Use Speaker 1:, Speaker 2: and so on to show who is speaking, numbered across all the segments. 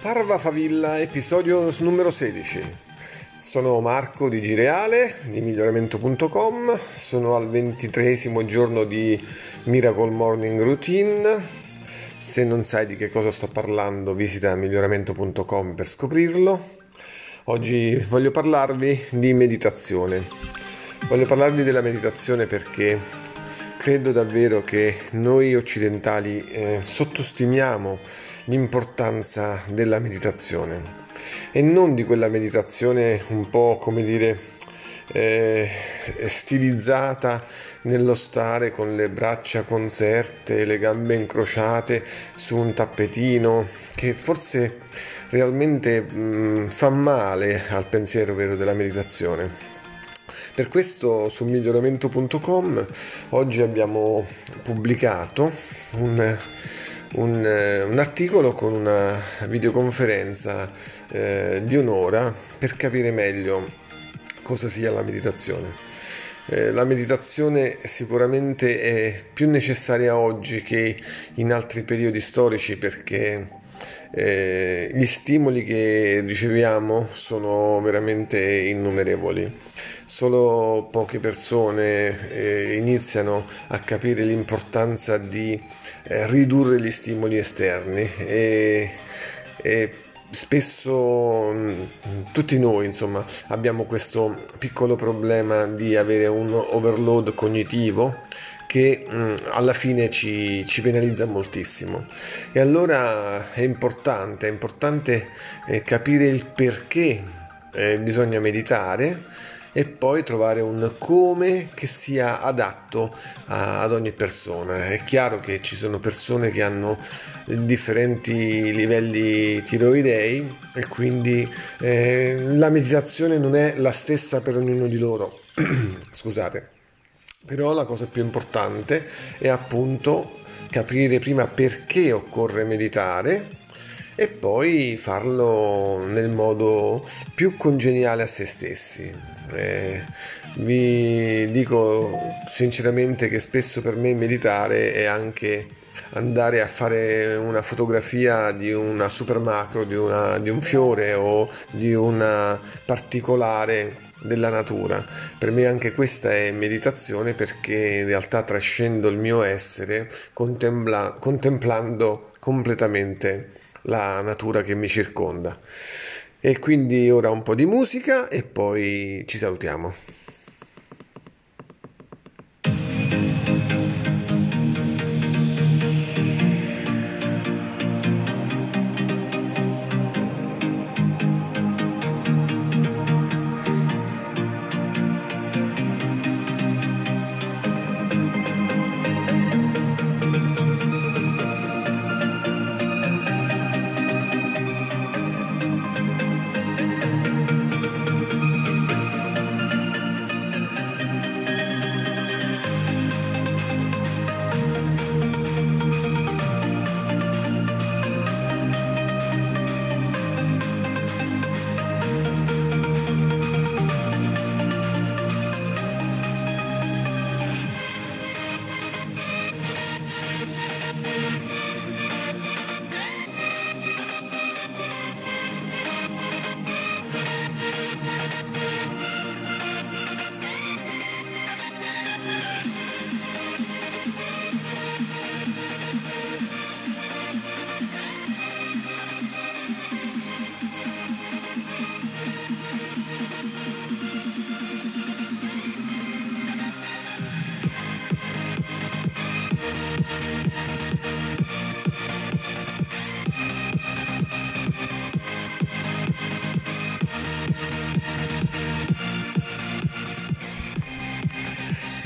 Speaker 1: Parva Favilla, episodio numero 16. Sono Marco di Gireale di miglioramento.com, sono al ventitresimo giorno di Miracle Morning Routine. Se non sai di che cosa sto parlando, visita miglioramento.com per scoprirlo. Oggi voglio parlarvi di meditazione. Voglio parlarvi della meditazione perché credo davvero che noi occidentali eh, sottostimiamo l'importanza della meditazione e non di quella meditazione un po' come dire eh, stilizzata nello stare con le braccia conserte, le gambe incrociate su un tappetino che forse realmente mh, mm, fa male al pensiero vero della meditazione. Per questo su miglioramento.com oggi abbiamo pubblicato un un, eh, un articolo con una videoconferenza eh, di un'ora per capire meglio cosa sia la meditazione. Eh, la meditazione sicuramente è più necessaria oggi che in altri periodi storici perché eh, gli stimoli che riceviamo sono veramente innumerevoli. Solo poche persone eh, iniziano a capire l'importanza di eh, ridurre gli stimoli esterni e, e spesso mm, tutti noi insomma abbiamo questo piccolo problema di avere un overload cognitivo che mh, mm, alla fine ci, ci, penalizza moltissimo. E allora è importante, è importante eh, capire il perché eh, bisogna meditare e poi trovare un come che sia adatto a, ad ogni persona. È chiaro che ci sono persone che hanno differenti livelli tiroidei e quindi eh, la meditazione non è la stessa per ognuno di loro. Scusate. Però la cosa più importante è appunto capire prima perché occorre meditare e poi farlo nel modo più congeniale a se stessi. Eh, vi dico sinceramente che spesso per me meditare è anche andare a fare una fotografia di una super macro, di, una, di un fiore o di una particolare della natura. Per me anche questa è meditazione perché in realtà trascendo il mio essere contempla, contemplando completamente la natura che mi circonda. E quindi ora un po' di musica e poi ci salutiamo.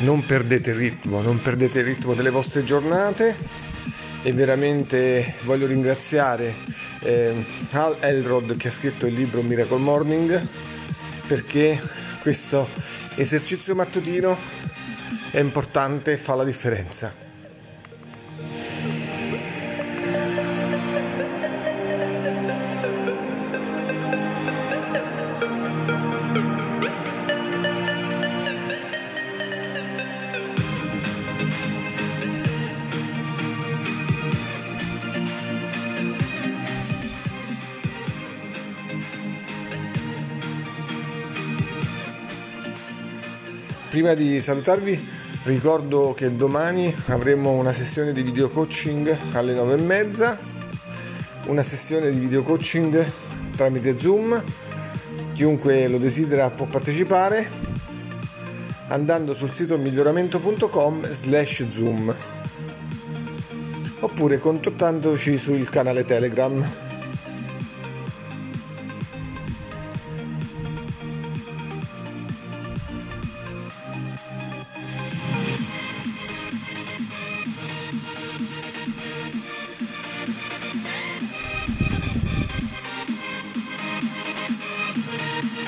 Speaker 1: Non perdete il ritmo, non perdete il ritmo delle vostre giornate e veramente voglio ringraziare eh, Al Elrod che ha scritto il libro Miracle Morning perché questo esercizio mattutino è importante e fa la differenza. Prima di salutarvi ricordo che domani avremo una sessione di video coaching alle 9 e mezza, una sessione di video coaching tramite Zoom. Chiunque lo desidera può partecipare andando sul sito miglioramento.com slash zoom oppure contattandoci sul canale Telegram.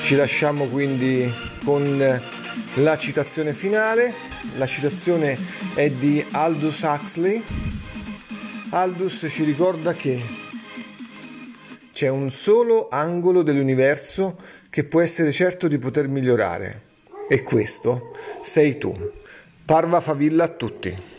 Speaker 1: Ci lasciamo quindi con la citazione finale. La citazione è di Aldous Huxley. Aldous ci ricorda che c'è un solo angolo dell'universo che può essere certo di poter migliorare e questo sei tu. Parva favilla a tutti.